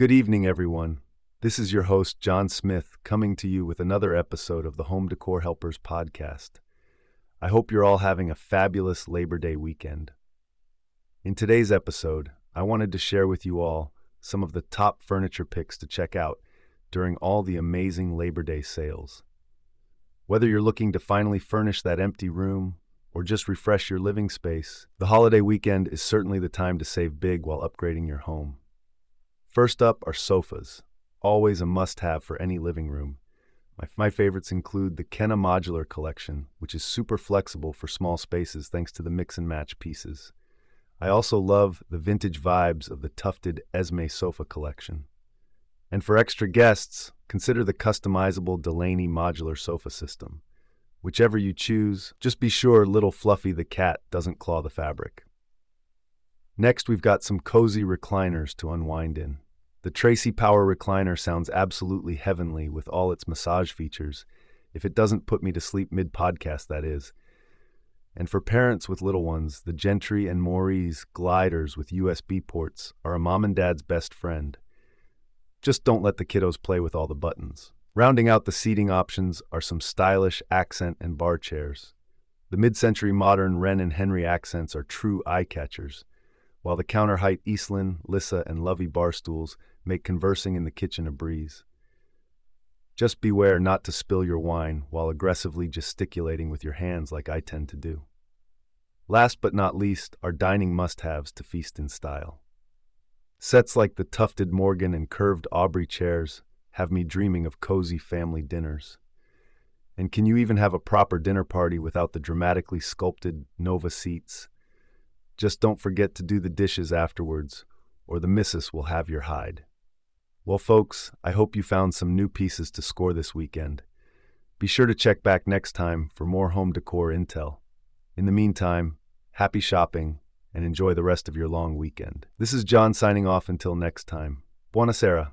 Good evening, everyone. This is your host, John Smith, coming to you with another episode of the Home Decor Helpers podcast. I hope you're all having a fabulous Labor Day weekend. In today's episode, I wanted to share with you all some of the top furniture picks to check out during all the amazing Labor Day sales. Whether you're looking to finally furnish that empty room or just refresh your living space, the holiday weekend is certainly the time to save big while upgrading your home. First up are sofas, always a must have for any living room. My, my favorites include the Kenna Modular Collection, which is super flexible for small spaces thanks to the mix and match pieces. I also love the vintage vibes of the tufted Esme Sofa Collection. And for extra guests, consider the customizable Delaney Modular Sofa System. Whichever you choose, just be sure little Fluffy the cat doesn't claw the fabric. Next, we've got some cozy recliners to unwind in. The Tracy Power recliner sounds absolutely heavenly with all its massage features, if it doesn't put me to sleep mid podcast, that is. And for parents with little ones, the Gentry and Maurice gliders with USB ports are a mom and dad's best friend. Just don't let the kiddos play with all the buttons. Rounding out the seating options are some stylish accent and bar chairs. The mid century modern Wren and Henry accents are true eye catchers while the counter height Eastland, Lissa, and Lovey bar stools make conversing in the kitchen a breeze. Just beware not to spill your wine while aggressively gesticulating with your hands like I tend to do. Last but not least are dining must haves to feast in style. Sets like the tufted Morgan and curved Aubrey chairs have me dreaming of cozy family dinners. And can you even have a proper dinner party without the dramatically sculpted Nova seats just don't forget to do the dishes afterwards, or the missus will have your hide. Well, folks, I hope you found some new pieces to score this weekend. Be sure to check back next time for more home decor intel. In the meantime, happy shopping and enjoy the rest of your long weekend. This is John signing off until next time. Buonasera.